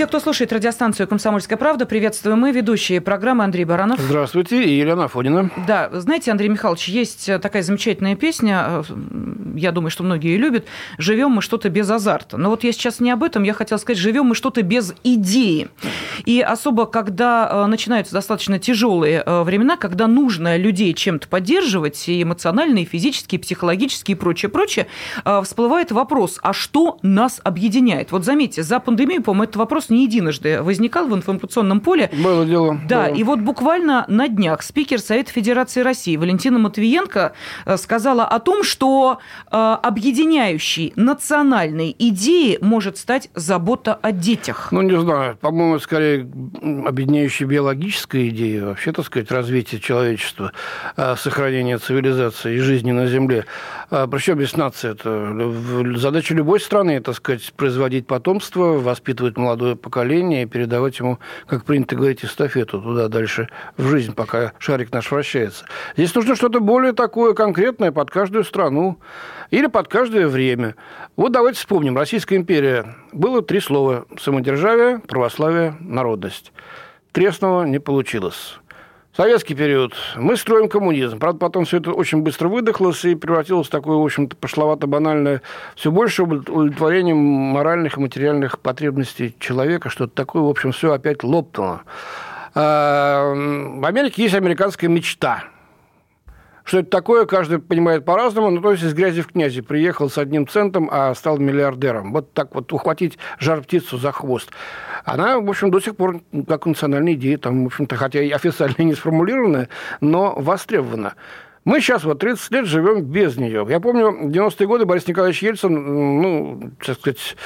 Все, кто слушает радиостанцию «Комсомольская правда», приветствуем мы, ведущие программы Андрей Баранов. Здравствуйте, и Елена Фонина. Да, знаете, Андрей Михайлович, есть такая замечательная песня, э, я думаю, что многие ее любят, «Живем мы что-то без азарта». Но вот я сейчас не об этом, я хотела сказать, живем мы что-то без идеи. И особо, когда э, начинаются достаточно тяжелые э, времена, когда нужно людей чем-то поддерживать, и эмоционально, и физически, и психологически, и прочее, прочее, всплывает вопрос, а что нас объединяет? Вот заметьте, за пандемию, по-моему, этот вопрос не единожды возникал в информационном поле. Было дело. Да, было. и вот буквально на днях спикер Совета Федерации России Валентина Матвиенко э, сказала о том, что э, объединяющей национальной идеей может стать забота о детях. Ну, не знаю, по-моему, скорее объединяющей биологическая идея, вообще, так сказать, развитие человечества, э, сохранение цивилизации и жизни на Земле. Причем без нации это задача любой страны, так сказать, производить потомство, воспитывать молодое поколение и передавать ему, как принято говорить, эстафету туда дальше в жизнь, пока шарик наш вращается. Здесь нужно что-то более такое конкретное под каждую страну или под каждое время. Вот давайте вспомним. Российская империя. Было три слова. Самодержавие, православие, народность. Тресного не получилось. Советский период. Мы строим коммунизм. Правда, потом все это очень быстро выдохлось и превратилось в такое, в общем-то, пошловато-банальное, все больше удовлетворением моральных и материальных потребностей человека, что-то такое, в общем, все опять лопнуло. А, в Америке есть американская мечта – что это такое, каждый понимает по-разному. Ну, то есть из грязи в князи приехал с одним центом, а стал миллиардером. Вот так вот ухватить жар-птицу за хвост. Она, в общем, до сих пор как национальная идея, там, в общем-то, хотя и официально не сформулированная, но востребована. Мы сейчас вот 30 лет живем без нее. Я помню, в 90-е годы Борис Николаевич Ельцин, ну, так сказать,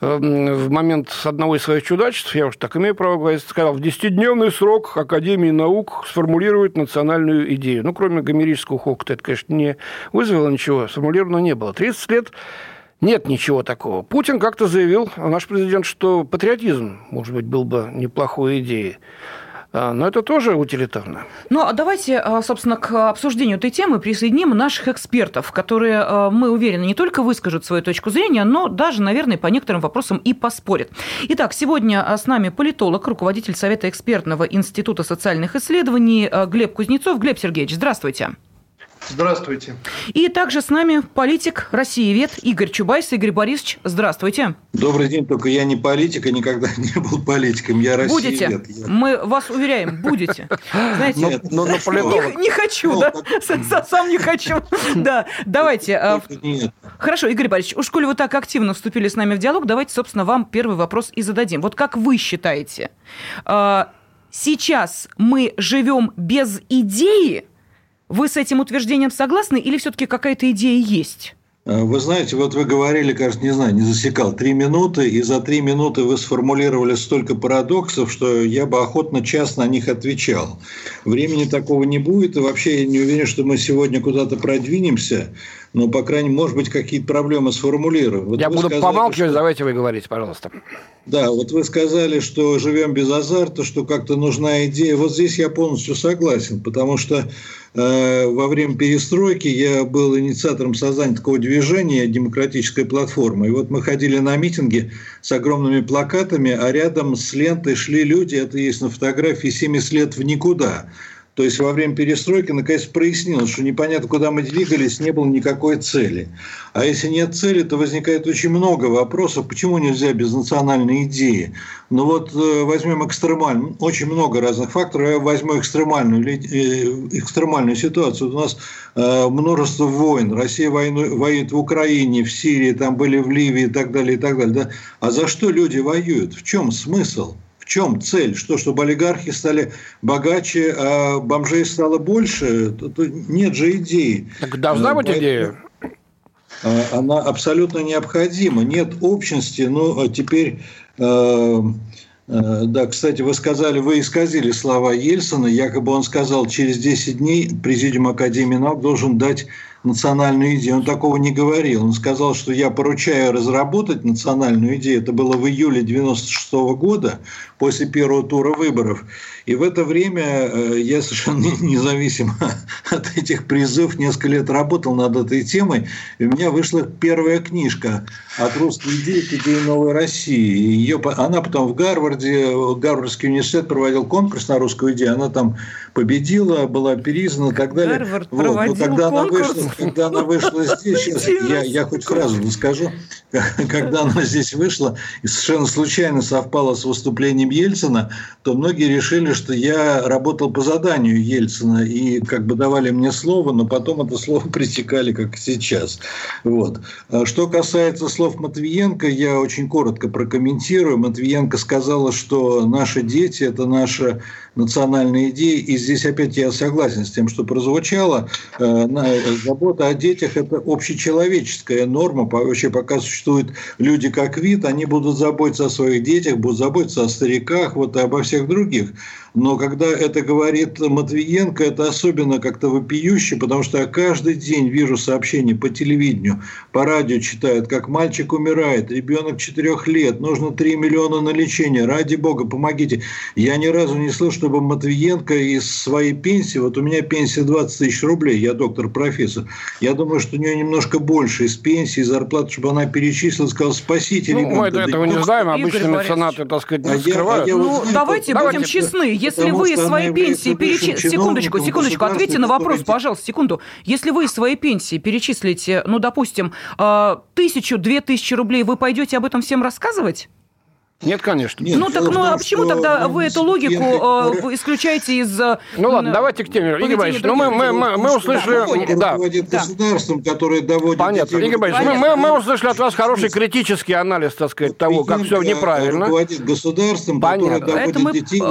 эм, в момент одного из своих чудачеств, я уж так имею право говорить, сказал, в 10-дневный срок Академии наук сформулирует национальную идею. Ну, кроме гомерического хохота, это, конечно, не вызвало ничего, сформулировано не было. 30 лет нет ничего такого. Путин как-то заявил, наш президент, что патриотизм, может быть, был бы неплохой идеей. А, но это тоже утилитарно. Ну, а давайте, а, собственно, к обсуждению этой темы присоединим наших экспертов, которые, а, мы уверены, не только выскажут свою точку зрения, но даже, наверное, по некоторым вопросам и поспорят. Итак, сегодня с нами политолог, руководитель Совета экспертного института социальных исследований Глеб Кузнецов. Глеб Сергеевич, здравствуйте. Здравствуйте. И также с нами политик России Вет Игорь Чубайс. Игорь Борисович, здравствуйте. Добрый день, только я не политик и никогда не был политиком. Я Россия Будете. Вет. Я... Мы вас уверяем, будете. Знаете, Нет, но, но не, не хочу, ну, да? Сам не хочу. Да, давайте. А, Хорошо, Игорь Борисович, уж коли вы так активно вступили с нами в диалог, давайте, собственно, вам первый вопрос и зададим. Вот как вы считаете, а, сейчас мы живем без идеи, вы с этим утверждением согласны или все-таки какая-то идея есть? Э, вы знаете, вот вы говорили, кажется, не знаю, не засекал, три минуты, и за три минуты вы сформулировали столько парадоксов, что я бы охотно час на них отвечал. Времени такого не будет, и вообще я не уверен, что мы сегодня куда-то продвинемся, но, по крайней мере, может быть, какие-то проблемы сформулируем. Вот я буду сказали, помалкивать, что... давайте вы говорите, пожалуйста. Да, вот вы сказали, что живем без азарта, что как-то нужна идея. Вот здесь я полностью согласен, потому что э, во время перестройки я был инициатором создания такого движения «Демократическая платформа». И вот мы ходили на митинги с огромными плакатами, а рядом с лентой шли люди, это есть на фотографии, 70 лет в никуда. То есть во время перестройки наконец прояснилось, что непонятно, куда мы двигались, не было никакой цели. А если нет цели, то возникает очень много вопросов, почему нельзя без национальной идеи. Ну вот э, возьмем экстремальную, очень много разных факторов, я возьму экстремальную, э, экстремальную ситуацию. У нас э, множество войн, Россия войну, воюет в Украине, в Сирии, там были в Ливии и так далее, и так далее. Да? А за что люди воюют? В чем смысл? Чем цель? Что, чтобы олигархи стали богаче, а бомжей стало больше? Нет же идеи. Так должна э, быть идея. А, она абсолютно необходима. Нет общности, ну, а теперь э, Э, да, кстати, вы сказали, вы исказили слова Ельцина. Якобы он сказал, через 10 дней Президиум Академии наук должен дать национальную идею. Он такого не говорил. Он сказал, что я поручаю разработать национальную идею. Это было в июле 96 года, после первого тура выборов. И в это время э, я совершенно независимо от этих призывов несколько лет работал над этой темой. И у меня вышла первая книжка «От русской идеи к идее новой России». Ее, она потом в Гарварде, Гарвардский университет проводил конкурс на русскую идею. Она там победила, была переиздана и так далее. Гарвард вот. проводил Но когда конкурс. Она вышла, когда она вышла здесь, сейчас, я, я хоть фразу скажу, когда она здесь вышла, и совершенно случайно совпала с выступлением Ельцина, то многие решили, что я работал по заданию Ельцина, и как бы давали мне слово, но потом это слово пресекали, как сейчас. Вот. А что касается слов Матвиенко, я очень коротко прокомментирую. Матвиенко сказала, что наши дети – это наша национальная идея, и здесь опять я согласен с тем, что прозвучало. Э, забота о детях – это общечеловеческая норма. Вообще, пока существуют люди как вид, они будут заботиться о своих детях, будут заботиться о стариках, вот и обо всех других. Но когда это говорит Матвиенко, это особенно как-то вопиюще, потому что я каждый день вижу сообщения по телевидению, по радио читают, как мальчик умирает, ребенок 4 лет, нужно 3 миллиона на лечение, ради бога, помогите. Я ни разу не слышал, чтобы Матвиенко из своей пенсии, вот у меня пенсия 20 тысяч рублей, я доктор-профессор, я думаю, что у нее немножко больше из пенсии, зарплаты, чтобы она перечислила, сказала, спасите ну, ребенка. Мы этого не знаем, обычно меценаты, так сказать, не а скрывают. Я, а я ну, вот давайте, давайте будем честны, если вы из своей пенсии перечислите... Секундочку, секундочку, ответьте на вопрос, пожалуйста, секунду. Если вы из своей пенсии перечислите, ну, допустим, а, тысячу, две тысячи рублей, вы пойдете об этом всем рассказывать? Нет, конечно. Нет, ну так, ну а почему тогда вы эту логику э, исключаете из... Э, ну ладно, давайте к теме. Игорь Борисович, ну мы, мы, мы, мы услышали... Да. Руководит да. государством, которое доводит... Понятно. Игорь Борисович, мы, мы, мы услышали от вас хороший критический анализ, так сказать, того, как все неправильно. Руководит государством, Понятно. которое доводит мы, детей...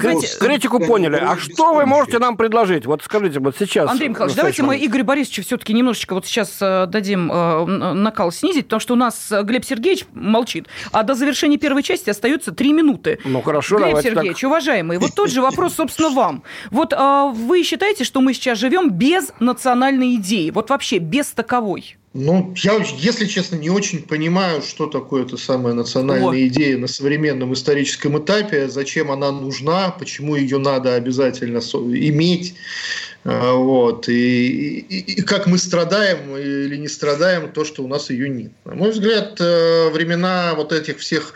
Знаете, критику поняли. А что вы можете нам предложить? Вот скажите, вот сейчас... Андрей Михайлович, давайте мы Игорю Борисовичу все-таки немножечко вот сейчас э, дадим накал снизить, потому что у нас Глеб Сергеевич молчит, а до завершения первой части остается три минуты. Ну хорошо, Глеб Сергеевич, так. уважаемый, вот тот же вопрос, собственно, вам. Вот а, вы считаете, что мы сейчас живем без национальной идеи? Вот вообще без таковой? Ну, я, если честно, не очень понимаю, что такое эта самая национальная вот. идея на современном историческом этапе, зачем она нужна, почему ее надо обязательно иметь. А, вот. И, и, и как мы страдаем или не страдаем, то, что у нас ее нет. На мой взгляд, э, времена вот этих всех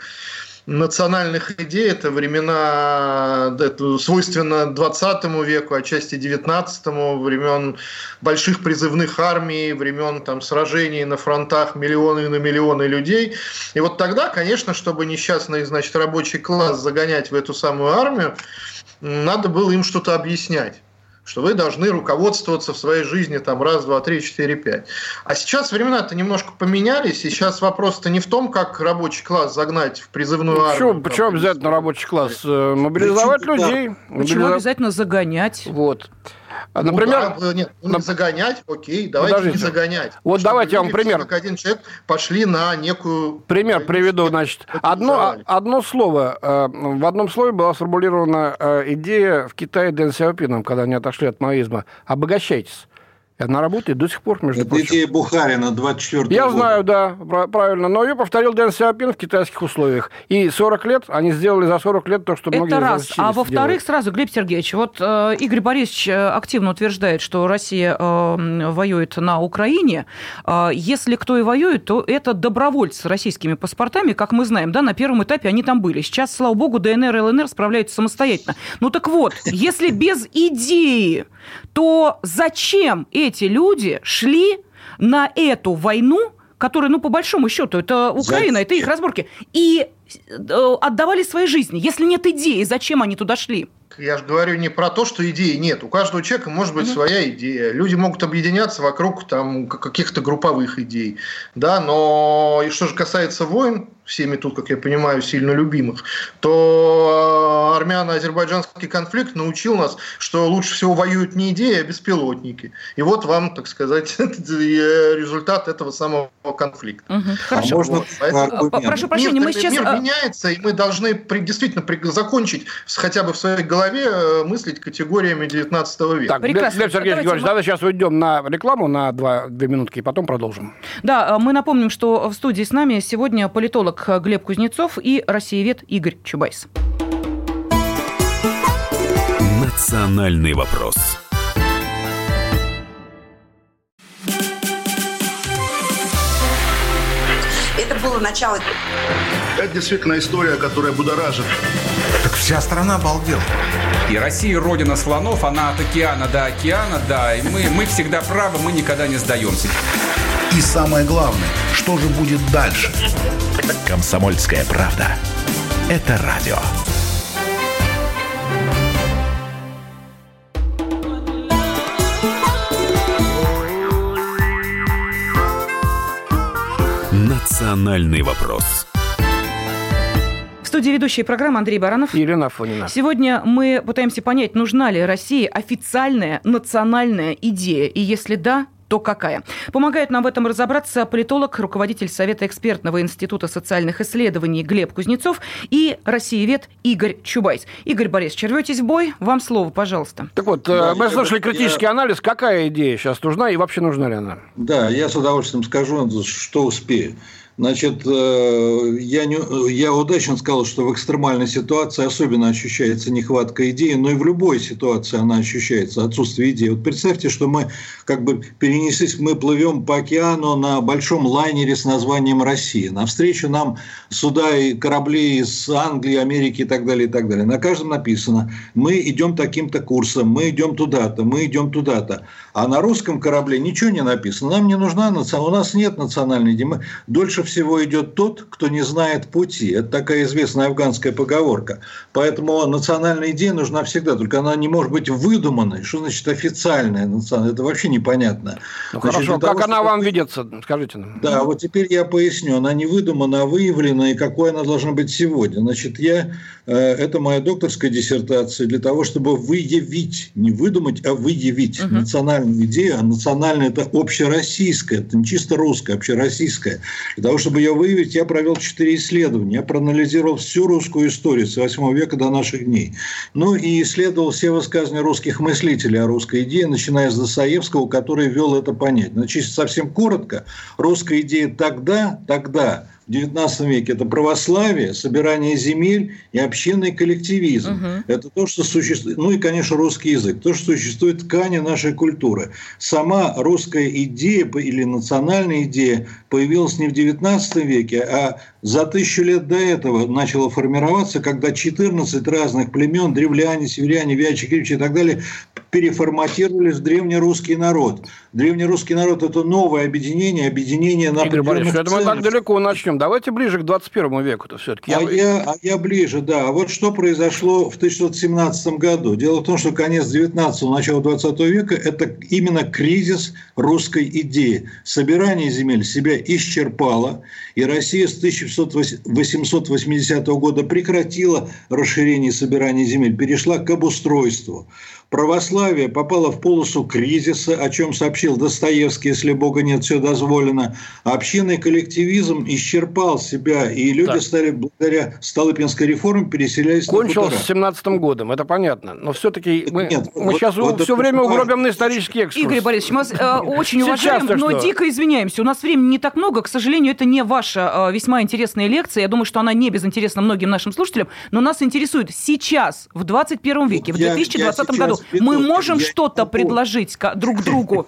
национальных идей. Это времена, это свойственно 20 веку, отчасти 19 времен больших призывных армий, времен там, сражений на фронтах миллионы на миллионы людей. И вот тогда, конечно, чтобы несчастный значит, рабочий класс загонять в эту самую армию, надо было им что-то объяснять что вы должны руководствоваться в своей жизни там раз, два, три, четыре, пять. А сейчас времена-то немножко поменялись, и сейчас вопрос-то не в том, как рабочий класс загнать в призывную ну, армию. Почему, почему обязательно рабочий класс? Мобилизовать да, людей. Почему мобилизов... обязательно загонять? Вот. А, ну например, ну, да, нет, ну, на... загонять, окей, давайте Подождите. не загонять. Вот давайте я вам пример. Как один человек пошли на некую. Пример приведу, значит, одно одно слово. Э, в одном слове была сформулирована э, идея в Китае Дэн Сяопином, когда они отошли от маоизма. Обогащайтесь. И она работает до сих пор, между Это прочим. идея Бухарина 24 Я года. знаю, да, правильно. Но ее повторил Дэн Сиапин в китайских условиях. И 40 лет, они сделали за 40 лет то, что Это многие раз. А во-вторых, сразу, Глеб Сергеевич, вот э, Игорь Борисович э, активно утверждает, что Россия э, воюет на Украине. Э, если кто и воюет, то это добровольцы с российскими паспортами, как мы знаем, да, на первом этапе они там были. Сейчас, слава богу, ДНР и ЛНР справляются самостоятельно. Ну так вот, если без идеи, то зачем эти люди шли на эту войну, которая, ну, по большому счету, это Украина, зачем? это их разборки, и э, отдавали свои жизни. Если нет идеи, зачем они туда шли? Я же говорю не про то, что идеи нет. У каждого человека может быть mm-hmm. своя идея. Люди могут объединяться вокруг там, каких-то групповых идей. Да, но и что же касается войн, всеми тут, как я понимаю, сильно любимых, то э, армяно-азербайджанский конфликт научил нас, что лучше всего воюют не идеи, а беспилотники. И вот вам, так сказать, результат этого самого конфликта. Угу, хорошо. А можно вот, поэтому... Прошу прощения, мир, мы сейчас... Мир меняется, и мы должны действительно закончить хотя бы в своей голове э, мыслить категориями 19 века. Так, Прекрасно. Лев Сергеевич Георгиевич, мы... давай сейчас уйдем на рекламу на два, две минутки, и потом продолжим. Да, мы напомним, что в студии с нами сегодня политолог Глеб Кузнецов и россиевед Игорь Чубайс. Национальный вопрос. Это было начало. Это действительно история, которая будоражит. Так вся страна обалдела. И Россия родина слонов, она от океана до океана, да, и мы, мы всегда правы, мы никогда не сдаемся. И самое главное, что же будет дальше? Комсомольская правда. Это радио. Национальный вопрос студии ведущие программы Андрей Баранов. И Елена Афонина. Сегодня мы пытаемся понять, нужна ли России официальная национальная идея. И если да, то какая? Помогает нам в этом разобраться политолог, руководитель Совета экспертного института социальных исследований Глеб Кузнецов и россиевед Игорь Чубайс. Игорь Борисович, рветесь в бой? Вам слово, пожалуйста. Так вот, да, мы слышали критический я... анализ. Какая идея сейчас нужна и вообще нужна ли она? Да, я с удовольствием скажу, что успею. Значит, э, я, не, я удачно сказал, что в экстремальной ситуации особенно ощущается нехватка идеи, но и в любой ситуации она ощущается, отсутствие идеи. Вот представьте, что мы как бы перенеслись, мы плывем по океану на большом лайнере с названием «Россия». Навстречу нам суда и корабли из Англии, Америки и так далее, и так далее. На каждом написано, мы идем таким-то курсом, мы идем туда-то, мы идем туда-то. А на русском корабле ничего не написано. Нам не нужна у нас нет национальной идеи. Дольше всего идет тот, кто не знает пути. Это такая известная афганская поговорка. Поэтому национальная идея нужна всегда, только она не может быть выдуманной. Что значит официальная национальная? Это вообще непонятно. Ну значит, хорошо, как того, она вам видится? Скажите нам. Да, вот теперь я поясню. Она не выдумана, а выявлена, и какой она должна быть сегодня. Значит, я Э, это моя докторская диссертация для того, чтобы выявить, не выдумать, а выявить угу. национальную идею. А национальная – это общероссийская, это не чисто русская, общероссийская. Для того, чтобы ее выявить, я провел четыре исследования. Я проанализировал всю русскую историю с 8 века до наших дней. Ну и исследовал все высказывания русских мыслителей о русской идее, начиная с Достоевского, который ввел это понятие. Значит, совсем коротко, русская идея тогда, тогда – в XIX веке это православие, собирание земель и общинный коллективизм. Угу. Это то, что существует, ну и, конечно, русский язык, то, что существует в ткани нашей культуры. Сама русская идея или национальная идея появилась не в XIX веке, а за тысячу лет до этого начала формироваться, когда 14 разных племен, древляне, северяне, вячи, кривчи и так далее, переформатировались в древнерусский народ. Древнерусский народ – это новое объединение, объединение на Игорь Борисович, это мы так далеко начнем. Давайте ближе к 21 веку-то все-таки. А я, а я ближе, да. А вот что произошло в 1617 году. Дело в том, что конец 19-го, начало 20 века – это именно кризис русской идеи. Собирание земель себя исчерпало, и Россия с 1880 года прекратила расширение собирания земель, перешла к обустройству. Православие попало в полосу кризиса, о чем сообщил Достоевский, если Бога нет, все дозволено. Общинный коллективизм исчерпал себя, и люди так. стали благодаря Столыпинской реформе переселялись Кончилось с 17 годом, это понятно. Но все-таки мы, нет, мы вот, сейчас вот все время угробим на исторический экскурс. Игорь Борисович, мы вас э, очень уважаем, но что? дико извиняемся. У нас времени не так много. К сожалению, это не ваша э, весьма интересная лекция. Я думаю, что она не безинтересна многим нашим слушателям. Но нас интересует сейчас, в 21 веке, в 2020 я, я году, мы можем что-то предложить друг другу?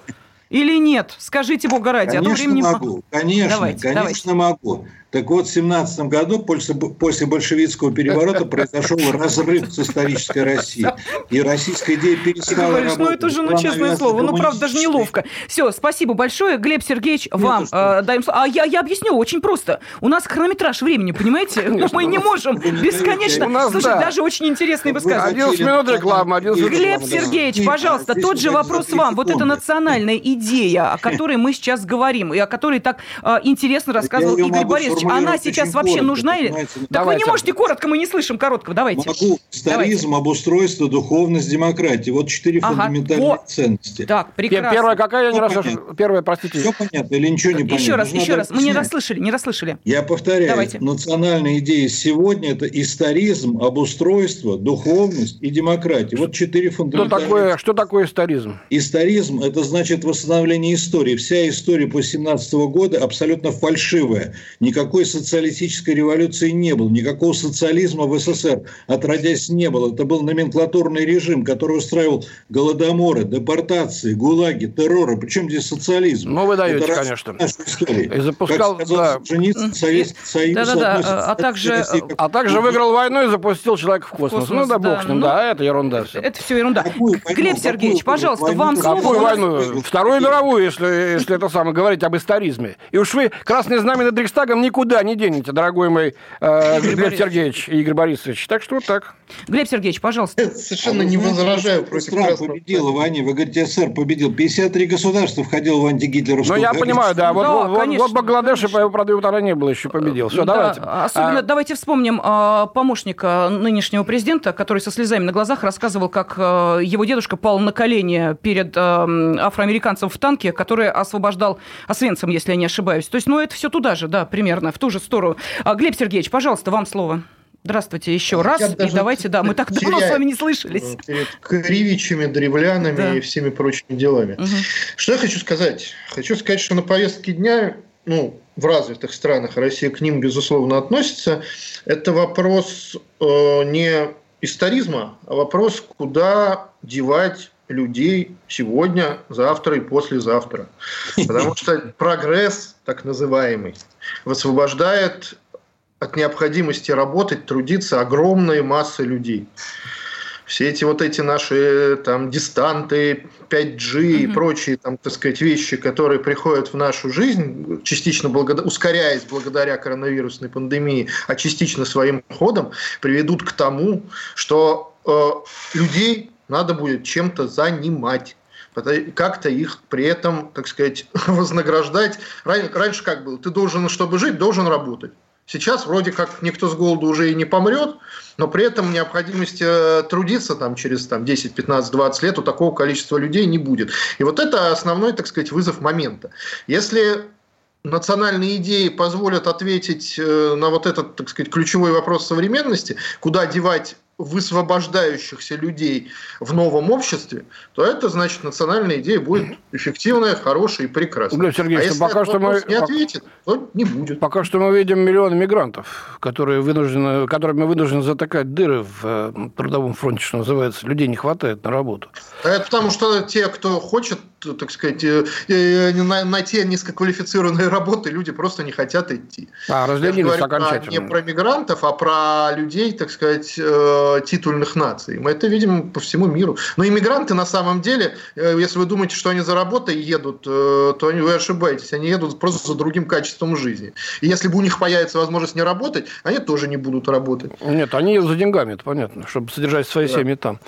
Или нет? Скажите, Бога ради. Конечно а то времени... могу. Конечно, давайте, конечно давайте. могу. Так вот, в 17 году, после, после большевистского переворота, произошел разрыв с исторической Россией. И российская идея перестала говоришь, ну, работать. Ну, это же, ну, честное слово, ну, правда, даже неловко. Все, спасибо большое. Глеб Сергеевич, вам э, даем слово. А я, я объясню очень просто. У нас хронометраж времени, понимаете? Мы не можем бесконечно. Слушай, даже очень интересные высказывания. 11 минут рекламы, Глеб Сергеевич, пожалуйста, тот же вопрос вам. Вот эта национальная идея, о которой мы сейчас говорим, и о которой так э, интересно рассказывал Игорь Борисович. Она сейчас вообще коротко, нужна или... Так Давайте. вы не можете коротко, мы не слышим короткого. Давайте. Могу. Историзм, обустройство, духовность, демократия. Вот четыре ага. фундаментальные вот. ценности. Так, прекрасно. Первая какая? Я не расслышал. Первая, простите. Все понятно или ничего не понятно? Еще раз, еще раз. Мы не расслышали, не расслышали. Я повторяю. Давайте. Национальная идея сегодня – это историзм, обустройство, духовность и демократия. Вот четыре фундаментальные. Что такое, что такое историзм? Историзм – это значит восстановление истории. Вся история после 17 года абсолютно фальшивая. Никакой социалистической революции не было, никакого социализма в СССР отродясь не было. Это был номенклатурный режим, который устраивал голодоморы, депортации, гулаги, терроры. Причем здесь социализм? Ну, вы даете, Это конечно. И запускал, как сказал, да. Советский Союз. Да, да, да. А также, а также выиграл войну и запустил человека в космос. космос ну, да, бог с ним, да, ну, это ерунда все. Это все ерунда. Какую Глеб Сергеевич, пожалуйста, войну, вам слово. Какую войну? Вторую мировую, если, если это самое, говорить об историзме. И уж вы красное знамя над Рейхстагом никуда не денете, дорогой мой э, Глеб Сергеевич и Игорь Борисович. Так что вот так. Глеб Сергеевич, пожалуйста. Я совершенно а не возражаю против Стран победил в войне. Вы говорите, СССР победил. 53 государства входило в антигитлеровскую Ну, я понимаю, да. Вот, да, вот, конечно, вот Бангладеш и правда вторая не было еще победил. Все, да, давайте. Особенно а... давайте вспомним а, помощника нынешнего президента, который со слезами на глазах рассказывал, как а, его дедушка пал на колени перед а, афроамериканцем в танке, который освобождал Освенцим, если я не ошибаюсь. То есть, ну, это все туда же, да, примерно, в ту же сторону. А, Глеб Сергеевич, пожалуйста, вам слово. Здравствуйте еще раз. Я и давайте, да, мы так давно с вами не слышались. Перед кривичами, древлянами да. и всеми прочими делами. Угу. Что я хочу сказать? Хочу сказать, что на повестке дня, ну, в развитых странах Россия к ним, безусловно, относится. Это вопрос э, не историзма, а вопрос, куда девать людей сегодня, завтра и послезавтра. Потому что прогресс, так называемый, высвобождает от необходимости работать, трудиться огромные массы людей. Все эти вот эти наши там дистанты, 5G mm-hmm. и прочие там, так сказать, вещи, которые приходят в нашу жизнь, частично благодаря, ускоряясь благодаря коронавирусной пандемии, а частично своим ходом, приведут к тому, что э, людей надо будет чем-то занимать как-то их при этом, так сказать, вознаграждать. Раньше как было? Ты должен, чтобы жить, должен работать. Сейчас вроде как никто с голоду уже и не помрет, но при этом необходимости э, трудиться там, через там, 10, 15, 20 лет у такого количества людей не будет. И вот это основной, так сказать, вызов момента. Если национальные идеи позволят ответить э, на вот этот, так сказать, ключевой вопрос современности, куда девать высвобождающихся людей в новом обществе, то это значит национальная идея будет эффективная, хорошая и прекрасная. Глеб Сергеевич, а если пока что мы не ответит, то не будет. Пока что мы видим миллионы мигрантов, которые вынуждены, которыми вынуждены затыкать дыры в э, трудовом фронте, что называется. Людей не хватает на работу. А это потому что те, кто хочет, так сказать, э, э, на, на те низкоквалифицированные работы, люди просто не хотят идти. А, разленились окончательно. не про мигрантов, а про людей, так сказать, титульных наций. Мы это видим по всему миру. Но иммигранты на самом деле, э, если вы думаете, что они за работой едут, э, то вы ошибаетесь. Они едут просто за другим качеством жизни. И если бы у них появится возможность не работать, они тоже не будут работать. Нет, они за деньгами, это понятно, чтобы содержать свои да. семьи там.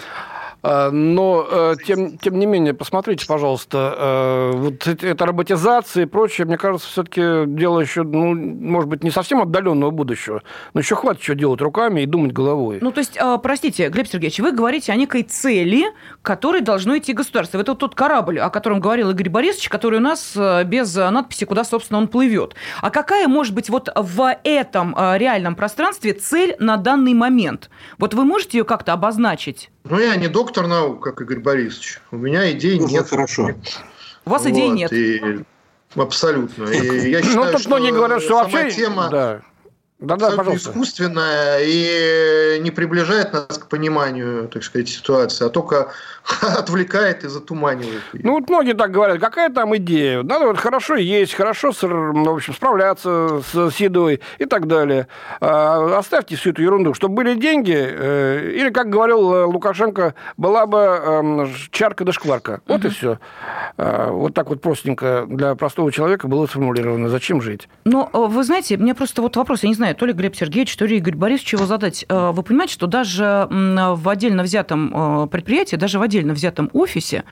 А, но, э, тем, тем не менее, посмотрите, пожалуйста, э, вот эта роботизация и прочее, мне кажется, все-таки дело еще, ну, может быть, не совсем отдаленного будущего, но еще хватит что делать руками и думать головой. Ну, то есть, а, простите, Глеб Сергеевич, вы говорите о некой цели, которой должно идти государство. Это тот корабль, о котором говорил Игорь Борисович, который у нас э, без надписи, куда, собственно, он плывет. А какая может быть вот в этом реальном пространстве цель на данный момент? Вот вы можете ее как-то обозначить? Ну, я не доктор наук, как Игорь Борисович. У меня идей ну, нет. Хорошо. У вас вот, идей нет. И... Абсолютно. И я ну, считаю, ну, тут многие говорят, что вообще... тема... Да да, да, пожалуйста. искусственная и не приближает нас к пониманию, так сказать, ситуации, а только отвлекает и затуманивает. Ее. Ну, вот многие так говорят, какая там идея? Надо вот хорошо есть, хорошо, в общем, справляться с едой и так далее. А, оставьте всю эту ерунду, чтобы были деньги, э, или, как говорил э, Лукашенко, была бы эм, чарка да шкварка. Вот угу. и все. А, вот так вот простенько для простого человека было сформулировано. Зачем жить? Но э, вы знаете, мне просто вот вопрос, я не знаю, то ли Глеб Сергеевич, то ли Игорь Борисович его задать. Вы понимаете, что даже в отдельно взятом предприятии, даже в отдельно взятом офисе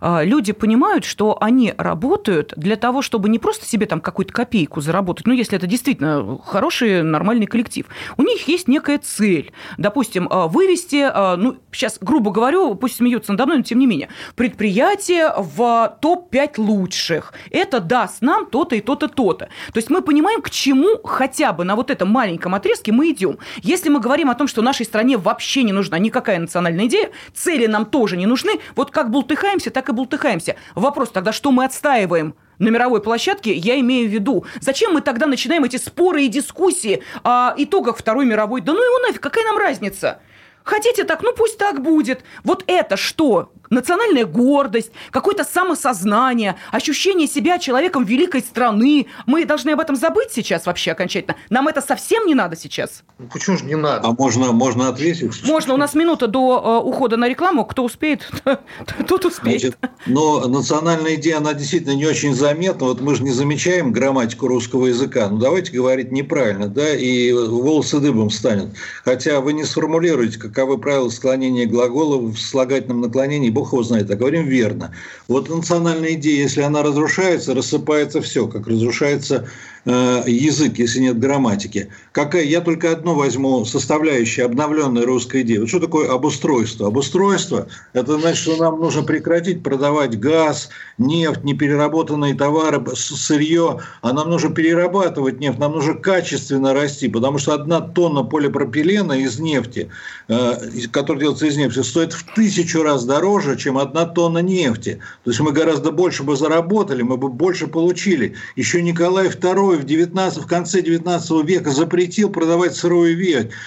люди понимают, что они работают для того, чтобы не просто себе там какую-то копейку заработать, ну, если это действительно хороший, нормальный коллектив. У них есть некая цель. Допустим, вывести, ну, сейчас грубо говорю, пусть смеются надо мной, но тем не менее, предприятие в топ-5 лучших. Это даст нам то-то и то-то, то-то. То есть мы понимаем, к чему хотя бы на вот этом маленьком отрезке мы идем. Если мы говорим о том, что нашей стране вообще не нужна никакая национальная идея, цели нам тоже не нужны, вот как бултыхаемся, так и бултыхаемся. Вопрос тогда, что мы отстаиваем? на мировой площадке, я имею в виду. Зачем мы тогда начинаем эти споры и дискуссии о итогах Второй мировой? Да ну его нафиг, какая нам разница? Хотите так, ну пусть так будет. Вот это что? Национальная гордость, какое-то самосознание, ощущение себя человеком великой страны. Мы должны об этом забыть сейчас вообще окончательно. Нам это совсем не надо сейчас. Ну, почему же не надо? А можно, можно ответить? Можно. У нас минута до э, ухода на рекламу. Кто успеет, тот успеет. Значит, но национальная идея, она действительно не очень заметна. Вот мы же не замечаем грамматику русского языка. Ну, давайте говорить неправильно, да, и волосы дыбом станет. Хотя вы не сформулируете, каковы правила склонения глагола в слагательном наклонении бог его знает, а говорим верно. Вот национальная идея, если она разрушается, рассыпается все, как разрушается Э, язык, если нет грамматики. Какая? Я только одно возьму составляющее обновленной русской идеи. Вот что такое обустройство? Обустройство – это значит, что нам нужно прекратить продавать газ, нефть, непереработанные товары, сырье, а нам нужно перерабатывать нефть, нам нужно качественно расти, потому что одна тонна полипропилена из нефти, э, который делается из нефти, стоит в тысячу раз дороже, чем одна тонна нефти. То есть мы гораздо больше бы заработали, мы бы больше получили. Еще Николай II в, 19, в конце 19 века запретил продавать сырую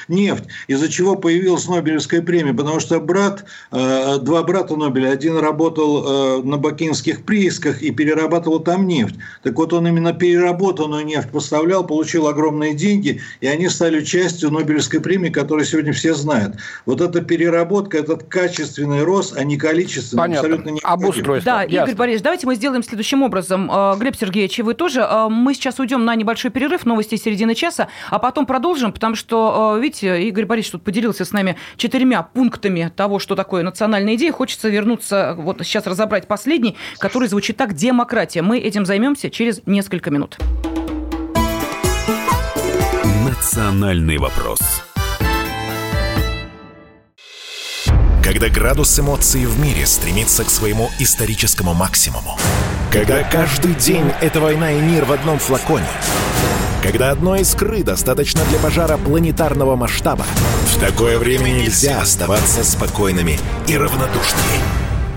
нефть, из-за чего появилась Нобелевская премия, потому что брат, э, два брата Нобеля, один работал э, на бакинских приисках и перерабатывал там нефть. Так вот, он именно переработанную нефть поставлял, получил огромные деньги, и они стали частью Нобелевской премии, которую сегодня все знают. Вот эта переработка, этот качественный рост, а не количественный, Понятно. абсолютно не Обустройство. Да, Ясно. Игорь Борисович, давайте мы сделаем следующим образом. Э, Глеб Сергеевич, вы тоже. Мы сейчас уйдем уйдем на небольшой перерыв, новости середины часа, а потом продолжим, потому что, э, видите, Игорь Борисович тут поделился с нами четырьмя пунктами того, что такое национальная идея. Хочется вернуться, вот сейчас разобрать последний, который звучит так «демократия». Мы этим займемся через несколько минут. Национальный вопрос. Когда градус эмоций в мире стремится к своему историческому максимуму. Когда каждый день — это война и мир в одном флаконе. Когда одной искры достаточно для пожара планетарного масштаба. В такое время нельзя оставаться спокойными и равнодушными.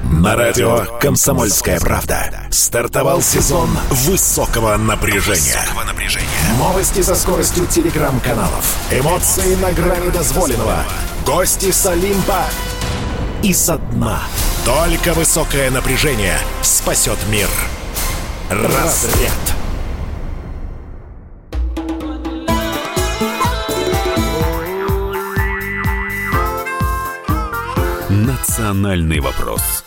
На радио «Комсомольская правда» стартовал сезон высокого напряжения. Высокого напряжения. Новости со скоростью телеграм-каналов. Эмоции на грани дозволенного. Гости с Олимпа и со дна. Только высокое напряжение спасет мир. Разряд. Национальный вопрос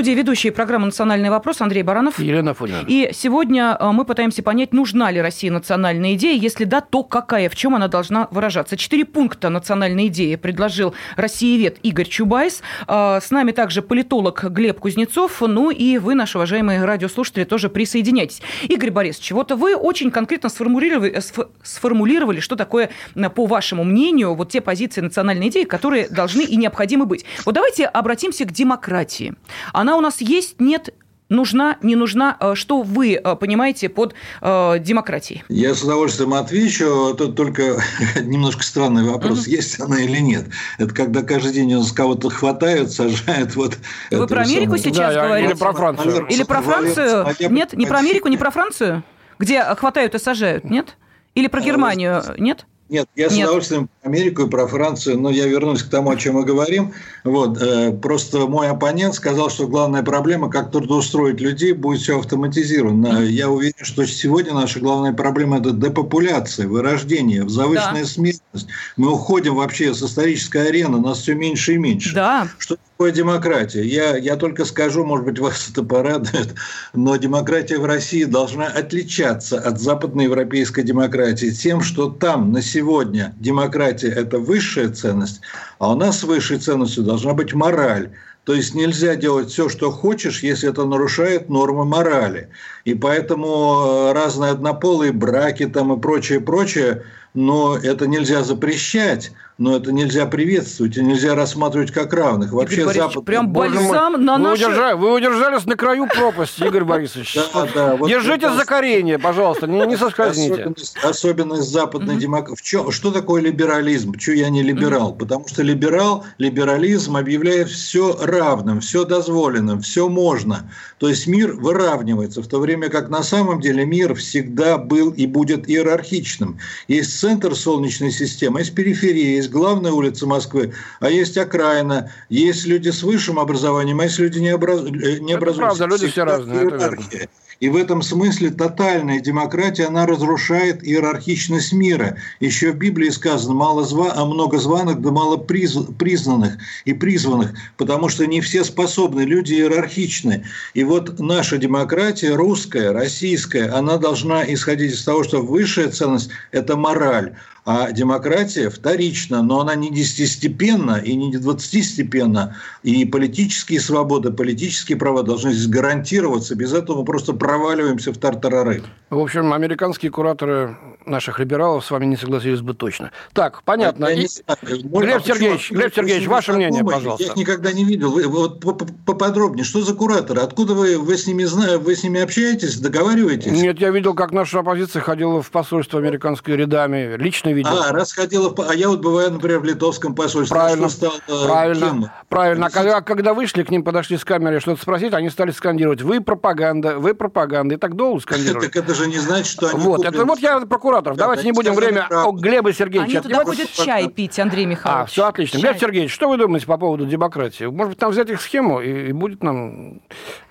студии ведущие программы «Национальный вопрос» Андрей Баранов. Елена Фонина. И сегодня э, мы пытаемся понять, нужна ли России национальная идея. Если да, то какая, в чем она должна выражаться. Четыре пункта национальной идеи предложил россиевед Игорь Чубайс. Э, с нами также политолог Глеб Кузнецов. Ну и вы, наши уважаемые радиослушатели, тоже присоединяйтесь. Игорь Борисович, вот вы очень конкретно сформулировали, э, сформулировали, что такое, по вашему мнению, вот те позиции национальной идеи, которые должны и необходимы быть. Вот давайте обратимся к демократии. Она она у нас есть, нет, нужна, не нужна? Э, что вы э, понимаете под э, демократией? Я с удовольствием отвечу. Тут только немножко странный вопрос, угу. есть она или нет. Это когда каждый день у нас кого-то хватают, сажают. Вот вы про Америку самого... сейчас да, говорите? Или про Францию? Или про Францию? Нет, не про Америку, не про Францию? Где хватают и сажают, нет? Или про Германию, нет? Нет, я Нет. с удовольствием про Америку и про Францию, но я вернусь к тому, о чем мы говорим. Вот, э, просто мой оппонент сказал, что главная проблема, как трудоустроить людей, будет все автоматизировано. Я уверен, что сегодня наша главная проблема – это депопуляция, вырождение, завышенная да. смертность. Мы уходим вообще с исторической арены, нас все меньше и меньше. Да. Что такое демократия? Я, я только скажу, может быть, вас это порадует, но демократия в России должна отличаться от западноевропейской демократии тем, что там на сегодня демократия – это высшая ценность, а у нас высшей ценностью должна быть мораль. То есть нельзя делать все, что хочешь, если это нарушает нормы морали. И поэтому э, разные однополые браки там и прочее, прочее, но это нельзя запрещать но это нельзя приветствовать и нельзя рассматривать как равных. Вообще Игорь Запад... Прям бальзам на вы, наши... удержали, вы удержались на краю пропасти, Игорь Борисович. Да, да, вот Держите за коренье, пожалуйста, не, не соскользните. Особенность, особенность западной демократии. Что такое либерализм? Почему я не либерал? Потому что либерал, либерализм объявляет все равным, все дозволенным, все можно. То есть мир выравнивается, в то время как на самом деле мир всегда был и будет иерархичным. Есть центр Солнечной системы, есть периферия, есть главная улица Москвы, а есть окраина, есть люди с высшим образованием, а есть люди не, образ... Э, не образованные. Правда, люди все разные, это верно. И в этом смысле тотальная демократия, она разрушает иерархичность мира. Еще в Библии сказано, мало зва, а много званых, да мало приз, признанных и призванных, потому что не все способны, люди иерархичны. И вот наша демократия, русская, российская, она должна исходить из того, что высшая ценность – это мораль, а демократия вторична, но она не десятистепенна и не двадцатистепенна. И политические свободы, политические права должны здесь гарантироваться. Без этого мы просто проваливаемся в тартарары. В общем, американские кураторы наших либералов с вами не согласились бы точно. Так, понятно. Я И... не знаю. Глеб А Сергеевич, почему? Глеб Сергеевич, ваше мнение, пожалуйста. Я их никогда не видел. Вы, вот поподробнее, что за кураторы? Откуда вы, вы с ними знаете, вы с ними общаетесь, договариваетесь? Нет, я видел, как наша оппозиция ходила в посольство американское рядами. Лично видел. А, раз ходила, в- а я вот бываю, например, в литовском посольстве. Правильно, Что стал, правильно, кем? правильно. А когда, когда вышли, к ним подошли с камерой что-то спросить, они стали скандировать «Вы пропаганда, вы пропаганда». И так долго скандировали. Так это же не значит, что они Вот, это вот я прокуратор. Да, Давайте не будем время о Глеба Сергеевича Они туда ходят чай пить, Андрей А, Михайлович. все отлично. Чай. Глеб Сергеевич, что вы думаете по поводу демократии? Может быть, там взять их схему и, и будет нам,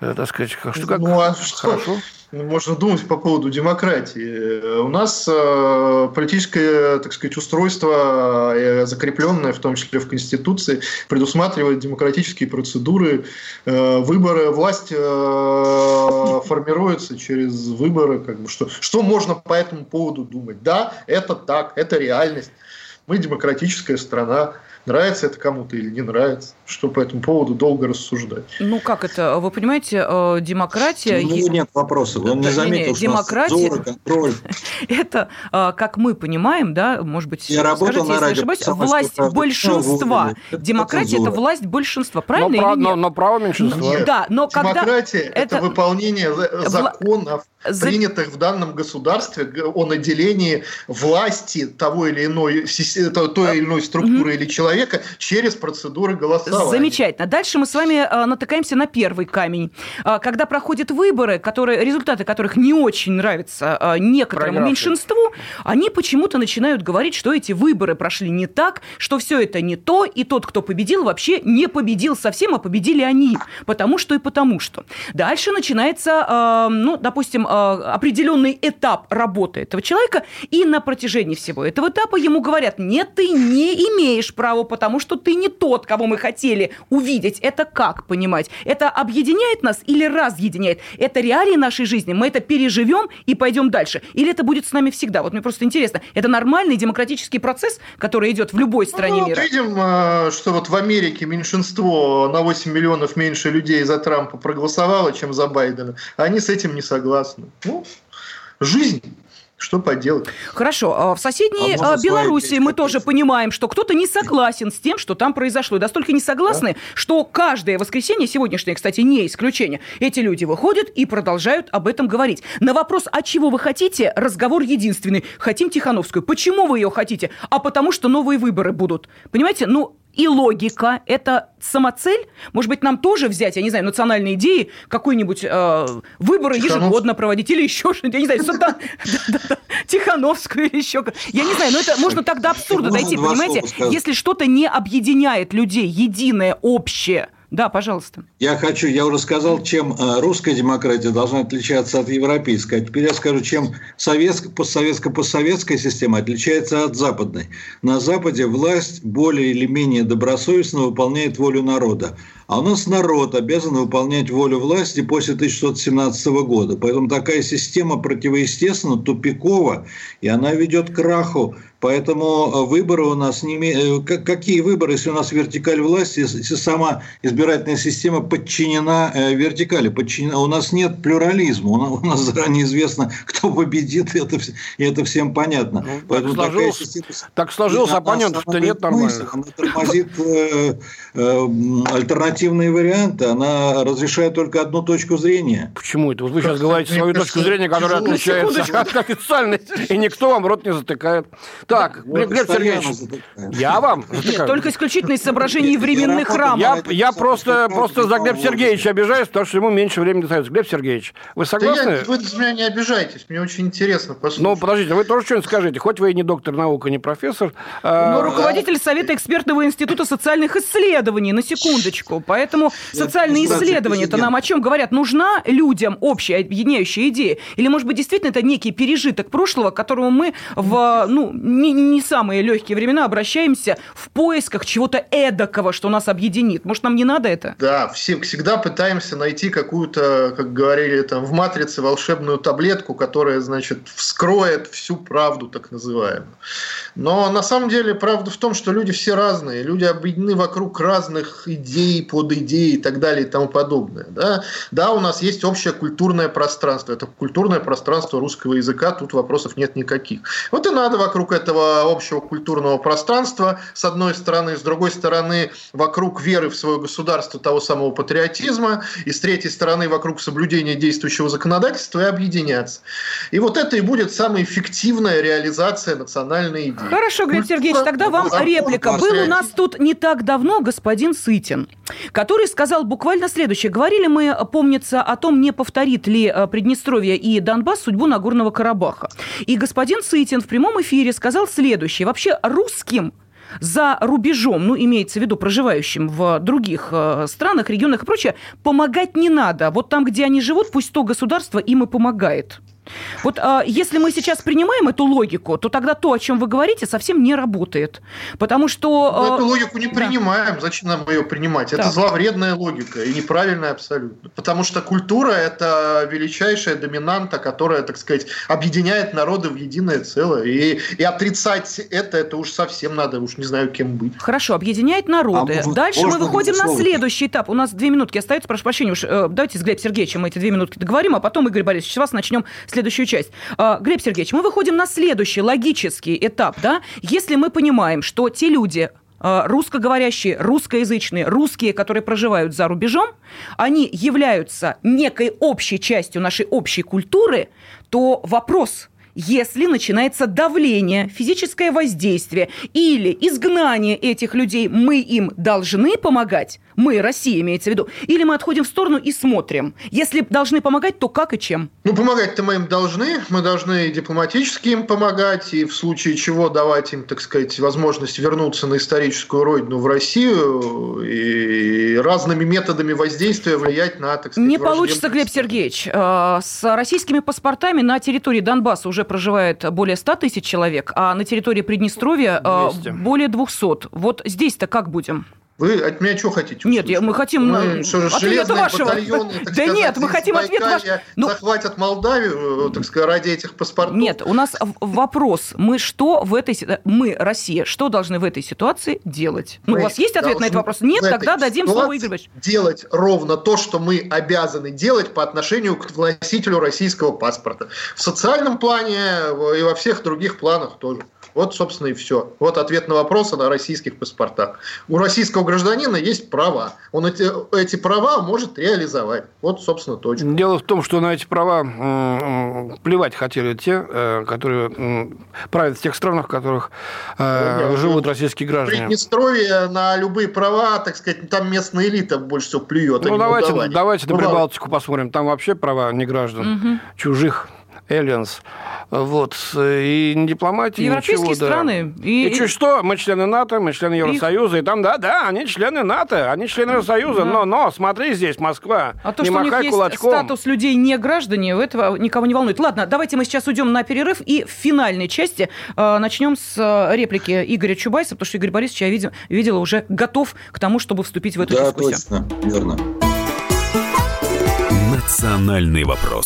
э, так сказать, что как Ну, а что? хорошо? Ну, Можно думать по поводу демократии. Э, У нас э, политическое, так сказать, устройство, э, закрепленное, в том числе в Конституции, предусматривает демократические процедуры, выборы, власть формируется через выборы. Как бы, что, что можно по этому поводу думать? Да, это так, это реальность. Мы демократическая страна. Нравится это кому-то или не нравится? Что по этому поводу долго рассуждать? Ну, как это? Вы понимаете, э, демократия... У него е- нет вопросов. Он не заметил, не-не, что у нас демократия- цензура, контроль. Это, э, как мы понимаем, да, может быть, Я скажите, если радио ошибаюсь, «Комсомольская власть правда». большинства. Ну, Демократия – это власть большинства, Но, правильно пра- или но- нет? но право меньшинства. Нет. Да, но когда... Демократия – это, выполнение за- законов, За- принятых в данном государстве о наделении власти того или иной, той или иной структуры или человека через процедуры голосования. Замечательно. Дальше мы с вами э, натыкаемся на первый камень. Э, Когда проходят выборы, которые, результаты которых не очень нравятся э, некоторому Проигравшим. меньшинству, они почему-то начинают говорить, что эти выборы прошли не так, что все это не то, и тот, кто победил, вообще не победил совсем, а победили они. Потому что и потому что. Дальше начинается, ну, допустим, определенный этап работы этого человека, и на протяжении всего этого этапа ему говорят, нет, ты не имеешь права, потому что ты не тот, кого мы хотели увидеть. Это как понимать? Это объединяет нас или разъединяет? Это реалии нашей жизни, мы это переживем и пойдем дальше? Или это будет с нами всегда? Вот мне просто интересно, это нормальный демократический процесс, который идет в любой стране Ну, вот мира? видим, э, что вот в Америке меньшинство на 8 миллионов меньше людей за Трампа проголосовало, чем за Байдена. Они с этим не согласны. Ну, жизнь. Что поделать? Хорошо, а в соседней А а, Белоруссии мы тоже понимаем, что кто-то не согласен с тем, что там произошло. И настолько не согласны, что каждое воскресенье, сегодняшнее, кстати, не исключение, эти люди выходят и продолжают об этом говорить. На вопрос, а чего вы хотите, разговор единственный. Хотим Тихановскую. Почему вы ее хотите? А потому что новые выборы будут. Понимаете, ну, и логика – это самоцель. Может быть, нам тоже взять, я не знаю, национальные идеи, какой-нибудь э, выборы Тихановск- ежегодно проводить или еще что-нибудь, я не знаю, сатан-. Тихановскую или еще. Я не знаю, но это можно так до абсурда дойти, понимаете? Если что-то не объединяет людей, единое, общее. Да, пожалуйста. Я хочу, я уже сказал, чем э, русская демократия должна отличаться от европейской. А теперь я скажу, чем советская, постсоветская, постсоветская система отличается от западной. На Западе власть более или менее добросовестно выполняет волю народа. А у нас народ обязан выполнять волю власти после 1617 года. Поэтому такая система противоестественно тупикова, и она ведет к краху Поэтому э, выборы у нас не имеют... Э, какие выборы, если у нас вертикаль власти, если сама избирательная система подчинена э, вертикали, подчинена... у нас нет плюрализма, у нас заранее известно, кто победит, и это, и это всем понятно. Ну, Поэтому так, сложилось, система... так сложился, оппонентов-то нет нормальных. Она тормозит э, э, альтернативные варианты, она разрешает только одну точку зрения. Почему это? Вот вы сейчас говорите свою точку зрения, которая отличается от официальной, и никто вам рот не затыкает. Так, вот Глеб Сергеевич, я вам Нет, только исключительно из соображений временных рамок. Я, я просто, просто за Глеб Сергеевича обижаюсь, потому что ему меньше времени остается. Глеб Сергеевич, вы согласны? Да я, вы за меня не обижайтесь, мне очень интересно послушать. Ну, подождите, вы тоже что-нибудь скажите, хоть вы и не доктор наук, и не профессор. А, Но руководитель Совета экспертного института социальных исследований, на секундочку. Поэтому социальные исследования-то нам о чем говорят? Нужна людям общая объединяющая идея? Или, может быть, действительно это некий пережиток прошлого, которому мы в, ну, не, не самые легкие времена обращаемся в поисках чего-то эдакого, что нас объединит. Может, нам не надо это? Да, все, всегда пытаемся найти какую-то, как говорили там в «Матрице», волшебную таблетку, которая, значит, вскроет всю правду, так называемую. Но на самом деле правда в том, что люди все разные. Люди объединены вокруг разных идей, под идей и так далее и тому подобное. Да? да, у нас есть общее культурное пространство. Это культурное пространство русского языка, тут вопросов нет никаких. Вот и надо вокруг этого общего культурного пространства, с одной стороны, с другой стороны, вокруг веры в свое государство того самого патриотизма, и с третьей стороны, вокруг соблюдения действующего законодательства и объединяться. И вот это и будет самая эффективная реализация национальной идеи. Хорошо, Глеб Сергеевич, тогда вам реплика. Был у нас тут не так давно господин Сытин, который сказал буквально следующее. Говорили мы, помнится, о том, не повторит ли э, Приднестровье и Донбасс судьбу Нагорного Карабаха. И господин Сытин в прямом эфире сказал следующее. Вообще русским за рубежом, ну, имеется в виду проживающим в других э, странах, регионах и прочее, помогать не надо. Вот там, где они живут, пусть то государство им и помогает. Вот а, если мы сейчас принимаем эту логику, то тогда то, о чем вы говорите, совсем не работает. Потому что... Мы а, эту логику не принимаем. Да. Зачем нам ее принимать? Это так. зловредная логика и неправильная абсолютно. Потому что культура – это величайшая доминанта, которая, так сказать, объединяет народы в единое целое. И, и отрицать это, это уж совсем надо, уж не знаю, кем быть. Хорошо, объединяет народы. А Дальше мы выходим на следующий этап. У нас две минутки остается, прошу прощения. Уж, э, давайте с Глебом Сергеевичем мы эти две минутки договорим, а потом, Игорь Борисович, с вас начнем следующую часть. А, Глеб Сергеевич, мы выходим на следующий логический этап, да? Если мы понимаем, что те люди, а, русскоговорящие, русскоязычные, русские, которые проживают за рубежом, они являются некой общей частью нашей общей культуры, то вопрос, если начинается давление, физическое воздействие или изгнание этих людей, мы им должны помогать, мы, Россия имеется в виду, или мы отходим в сторону и смотрим. Если должны помогать, то как и чем? Ну, помогать-то мы им должны. Мы должны дипломатически им помогать, и в случае чего давать им, так сказать, возможность вернуться на историческую родину в Россию и разными методами воздействия влиять на, так сказать, Не получится, Глеб Сергеевич. Э, с российскими паспортами на территории Донбасса уже проживает более 100 тысяч человек, а на территории Приднестровья 200. Э, более 200. Вот здесь-то как будем? Вы от меня что хотите? Услышать? Нет, мы хотим мы, что же, ответ вашего. Батальоны, да сказать, нет, мы хотим ответ ваш. Ну, захватят Молдавию, так сказать, ради этих паспортов. Нет, у нас вопрос. Мы что в этой мы Россия, что должны в этой ситуации делать? Ну, у вас есть ответ на этот вопрос? Нет, тогда дадим слово Игорю Делать ровно то, что мы обязаны делать по отношению к носителю российского паспорта. В социальном плане и во всех других планах тоже. Вот, собственно, и все. Вот ответ на вопрос о российских паспортах. У российского гражданина есть права. Он эти, эти права может реализовать. Вот, собственно, точка. Дело в том, что на эти права плевать хотели те, э, которые правят в тех странах, в которых э, живут российские граждане. Приднестровье на любые права, так сказать, там местная элита больше всего плюет. Ну, давайте, давайте ну, на Прибалтику посмотрим. Там вообще права не граждан, угу. чужих Aliens. Вот. И не дипломатии, Европейские ничего, страны. Да. И, и чуть что, мы члены НАТО, мы члены Евросоюза, и там, да, да, они члены НАТО, они члены Евросоюза, да. но, но, смотри здесь, Москва, а то, не что махай у них кулачком. есть статус людей не граждане, этого никого не волнует. Ладно, давайте мы сейчас уйдем на перерыв и в финальной части э, начнем с э, реплики Игоря Чубайса, потому что Игорь Борисович, я видел, видела, уже готов к тому, чтобы вступить в эту да, дискуссию. Да, точно, верно. Национальный вопрос.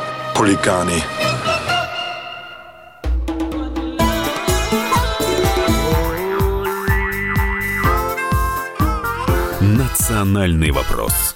Хулиганы. Национальный вопрос.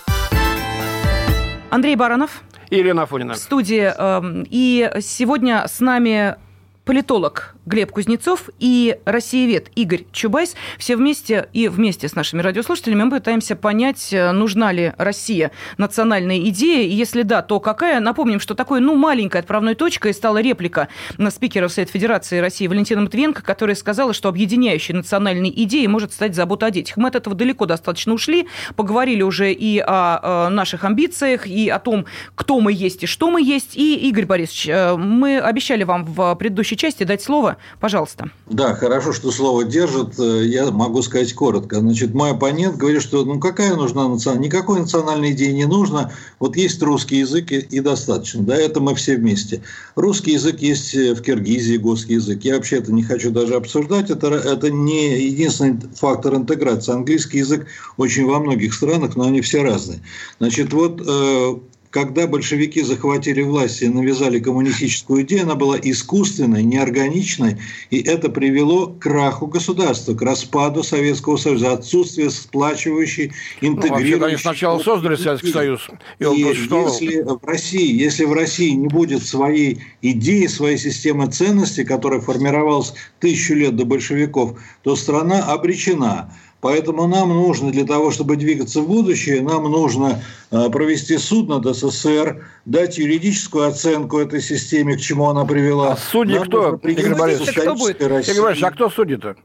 Андрей Баранов. Ирина Афонина. В студии. Э, и сегодня с нами политолог Глеб Кузнецов и россиевед Игорь Чубайс. Все вместе и вместе с нашими радиослушателями мы пытаемся понять, нужна ли Россия национальная идея, и если да, то какая. Напомним, что такой, ну, маленькой отправной точкой стала реплика на спикера Совета Федерации России Валентина Матвиенко, которая сказала, что объединяющей национальной идеей может стать забота о детях. Мы от этого далеко достаточно ушли, поговорили уже и о, наших амбициях, и о том, кто мы есть и что мы есть. И, Игорь Борисович, э, мы обещали вам в предыдущей части дать слово Пожалуйста. Да, хорошо, что слово держит. Я могу сказать коротко. Значит, мой оппонент говорит, что ну какая нужна национальная... Никакой национальной идеи не нужно. Вот есть русский язык и, и достаточно. Да, это мы все вместе. Русский язык есть в Киргизии, госский язык. Я вообще это не хочу даже обсуждать. Это, это не единственный фактор интеграции. Английский язык очень во многих странах, но они все разные. Значит, вот э, когда большевики захватили власть и навязали коммунистическую идею, она была искусственной, неорганичной, и это привело к краху государства, к распаду Советского Союза, отсутствие сплачивающей, интегрирующей... Ну, они сначала создали Советский Союз, и он и если в России, если в России не будет своей идеи, своей системы ценностей, которая формировалась тысячу лет до большевиков, то страна обречена. Поэтому нам нужно, для того, чтобы двигаться в будущее, нам нужно а, провести суд над СССР, дать юридическую оценку этой системе, к чему она привела. А судьи кто? Игорь Борисович, кто будет? Игорь Борисович, а кто судит-то?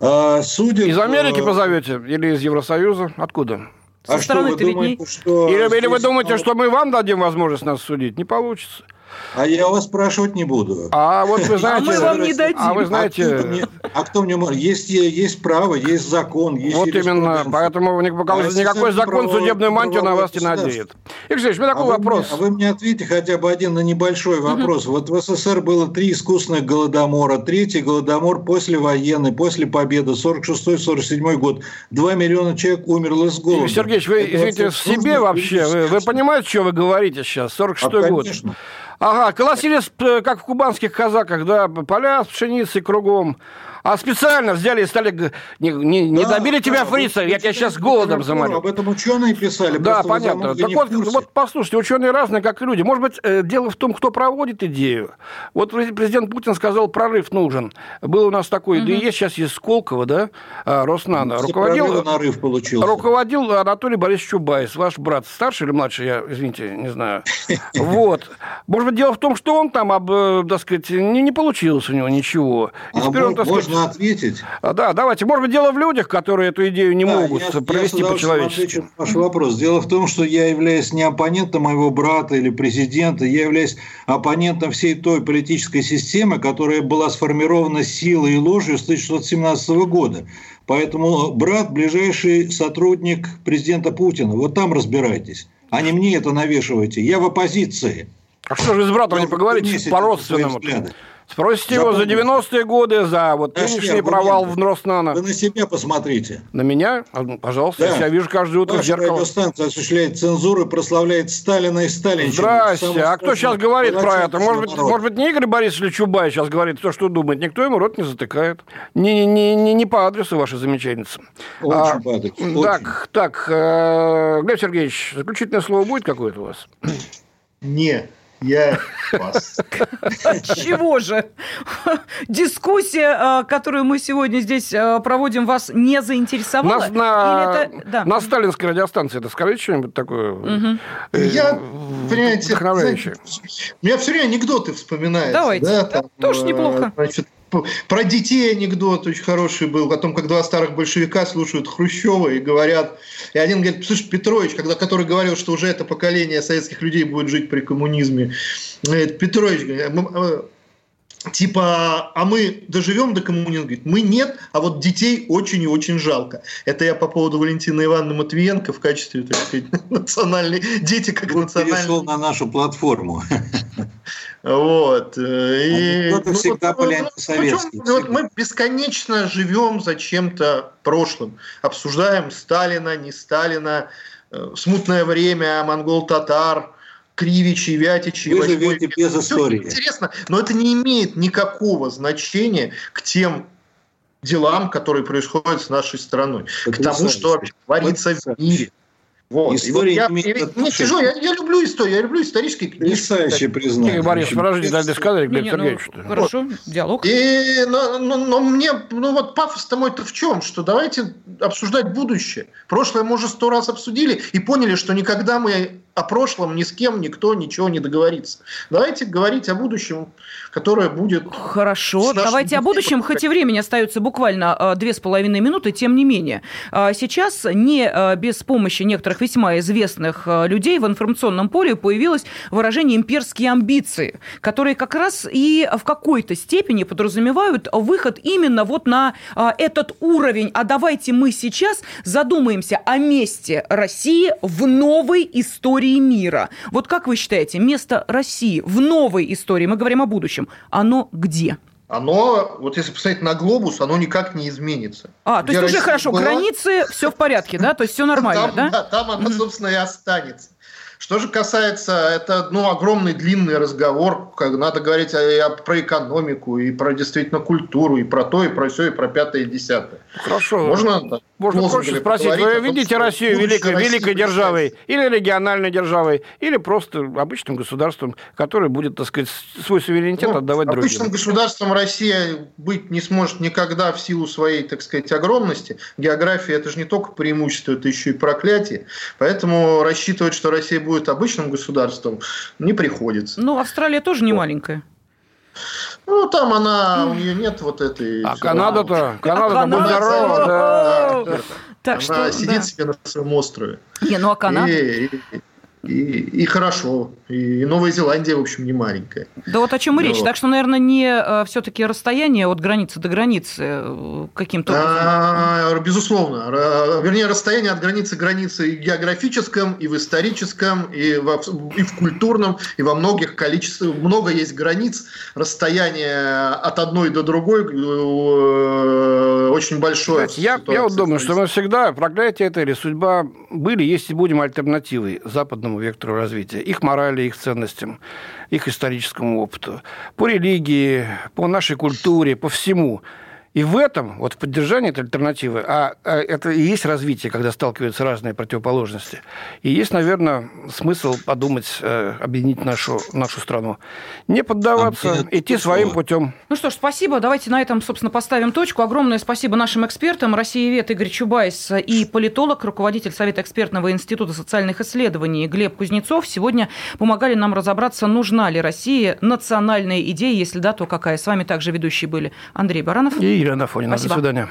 А, судят... Из Америки позовете или из Евросоюза? Откуда? А что вы думаете, что... Или, или вы думаете, что мы вам дадим возможность нас судить? Не получится. А я вас спрашивать не буду. А вот вы знаете... А мы вам не дадим. А вы знаете... А кто мне, а кто мне может? Есть, есть право, есть закон, есть Вот именно, поэтому никакой, а закон судебную мантию на вас не надеет. Игорь у меня такой а вопрос. А вы мне ответите хотя бы один на небольшой вопрос. Вот в СССР было три искусственных голодомора. Третий голодомор послевоенный, после победы, 46-47 год. Два миллиона человек умерло с голода. Сергеевич, вы, извините, в себе вообще, вы, вы понимаете, что вы говорите сейчас? 46-й а, год. Конечно. Ага, колосились, э, как в кубанских казаках, да, поля с пшеницей кругом. А специально взяли и стали... Не, не, не добили да, тебя, фрица, я тебя сейчас голодом заморю. Об этом ученые писали. Да, понятно. Так вот, вот, послушайте, ученые разные, как и люди. Может быть, э, дело в том, кто проводит идею. Вот президент Путин сказал, прорыв нужен. Был у нас такой, угу. да и есть сейчас есть Сколково, да, а, Роснано. Руководил, нарыв получился. Руководил Анатолий Борисович Чубайс, ваш брат. Старший или младший, я, извините, не знаю. Вот. Может быть, дело в том, что он там, э, так сказать, не, не получилось у него ничего. И теперь он, так сказать, можно ответить? А, да, давайте. Может быть, дело в людях, которые эту идею не да, могут я, провести я по-человечески. ваш вопрос. Дело в том, что я являюсь не оппонентом моего брата или президента, я являюсь оппонентом всей той политической системы, которая была сформирована силой и ложью с 1617 года. Поэтому брат – ближайший сотрудник президента Путина. Вот там разбирайтесь. А не мне это навешивайте. Я в оппозиции. А что же с братом не поговорить по-родственному? Спросите его за 90-е годы, за вот нынешний провал в Роснано. Вы на себя посмотрите. На меня? А, ну, пожалуйста, да. я вижу каждое утро Ваша в зеркало. радиостанция осуществляет цензуру прославляет Сталина и Сталин. Здрасте. А кто сейчас говорит про это? Может быть, может быть, не Игорь Борисович Чубай сейчас говорит то, что думает. Никто ему рот не затыкает. Не, не, не, не по адресу ваша замечательница. Очень а, по адресу. Очень. Так, так, э, Глеб Сергеевич, заключительное слово будет какое-то у вас? Не. Я вас. Чего же? Дискуссия, э, которую мы сегодня здесь э, проводим, вас не заинтересовала? Нас на, это... да. на сталинской радиостанции это скажите что-нибудь такое? Угу. Я, понимаете, вдохновляющее. У меня все время анекдоты вспоминаются. Давайте. Да, там, Тоже неплохо. Значит, про детей анекдот очень хороший был, о том, как два старых большевика слушают Хрущева и говорят, и один говорит, слушай, Петрович, когда, который говорил, что уже это поколение советских людей будет жить при коммунизме, говорит, Петрович, типа, а мы доживем до коммунизма? Говорит, мы нет, а вот детей очень и очень жалко. Это я по поводу Валентины Ивановны Матвиенко в качестве, так сказать, национальной, дети как Он национальные. перешел на нашу платформу. Вот. И, а ну, всегда вот, антисоветский. Вот, вот мы бесконечно живем за чем-то прошлым. Обсуждаем Сталина, не Сталина, э, смутное время, монгол-татар, Кривичи, Вятичи. Вы живете без истории. Интересно, но это не имеет никакого значения к тем делам, которые происходят с нашей страной, к тому, что творится в мире. Вот. История вот я, я, не сижу, я, я люблю историю, я люблю исторические книги. Потрясающее признание. Борис, подожди, дай досказать, Глеб Сергеевич. Ну, хорошо, вот. диалог. И, но, но, но мне, ну вот пафос-то мой-то в чем? Что давайте обсуждать будущее. Прошлое мы уже сто раз обсудили и поняли, что никогда мы о прошлом ни с кем никто ничего не договорится. Давайте говорить о будущем, которое будет... Хорошо, давайте о будущем, хоть и времени остается буквально э, две с половиной минуты, тем не менее. А сейчас не э, без помощи некоторых весьма известных людей в информационном поле появилось выражение «имперские амбиции», которые как раз и в какой-то степени подразумевают выход именно вот на этот уровень. А давайте мы сейчас задумаемся о месте России в новой истории истории мира. Вот как вы считаете, место России в новой истории, мы говорим о будущем, оно где? Оно, вот если посмотреть на глобус, оно никак не изменится. А, то есть Россия уже хорошо, была... границы, все в порядке, да? То есть все нормально, там, да? Да, там оно, собственно, и останется. Что же касается, это ну, огромный длинный разговор, как надо говорить и, и про экономику, и про действительно культуру, и про то, и про все, и про пятое, и десятое. Хорошо. Можно, Можно проще спросить, вы видите Россию великой, великой державой, или региональной державой, или просто обычным государством, которое будет, так сказать, свой суверенитет ну, отдавать другим? Обычным государством Россия быть не сможет никогда в силу своей, так сказать, огромности. География – это же не только преимущество, это еще и проклятие. Поэтому рассчитывать, что Россия будет будет обычным государством, не приходится. Ну, Австралия тоже не маленькая. Ну, там она, у нее нет вот этой... А Канада-то, Канада-то будь здорова, да. Так она что, сидит да. себе на своем острове. Не, ну а Канада? И, и, и, и хорошо. И Новая Зеландия, в общем, не маленькая. Да вот о чем и речь. Вот. Так что, наверное, не э, все-таки расстояние от границы до границы э, каким-то образом. безусловно. Вернее, расстояние от границы к границе и в географическом, и в историческом, и, в, и в культурном, и во многих количествах. Много есть границ. Расстояние от одной до другой э, очень большое. Я, я вот думаю, что мы всегда, проклятие это или судьба были, есть и будем альтернативой западному этому вектору развития, их морали, их ценностям, их историческому опыту, по религии, по нашей культуре, по всему. И в этом, вот в поддержании этой альтернативы, а, а это и есть развитие, когда сталкиваются разные противоположности, и есть, наверное, смысл подумать, э, объединить нашу, нашу страну. Не поддаваться, а идти своим путем. Ну что ж, спасибо. Давайте на этом, собственно, поставим точку. Огромное спасибо нашим экспертам. Россия Вет Игорь Чубайс и политолог, руководитель Совета экспертного института социальных исследований Глеб Кузнецов сегодня помогали нам разобраться, нужна ли России национальная идея, если да, то какая. С вами также ведущие были Андрей Баранов и Елена Афонина. Спасибо. До свидания.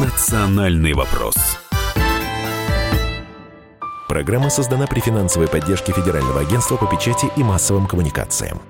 Национальный вопрос. Программа создана при финансовой поддержке Федерального агентства по печати и массовым коммуникациям.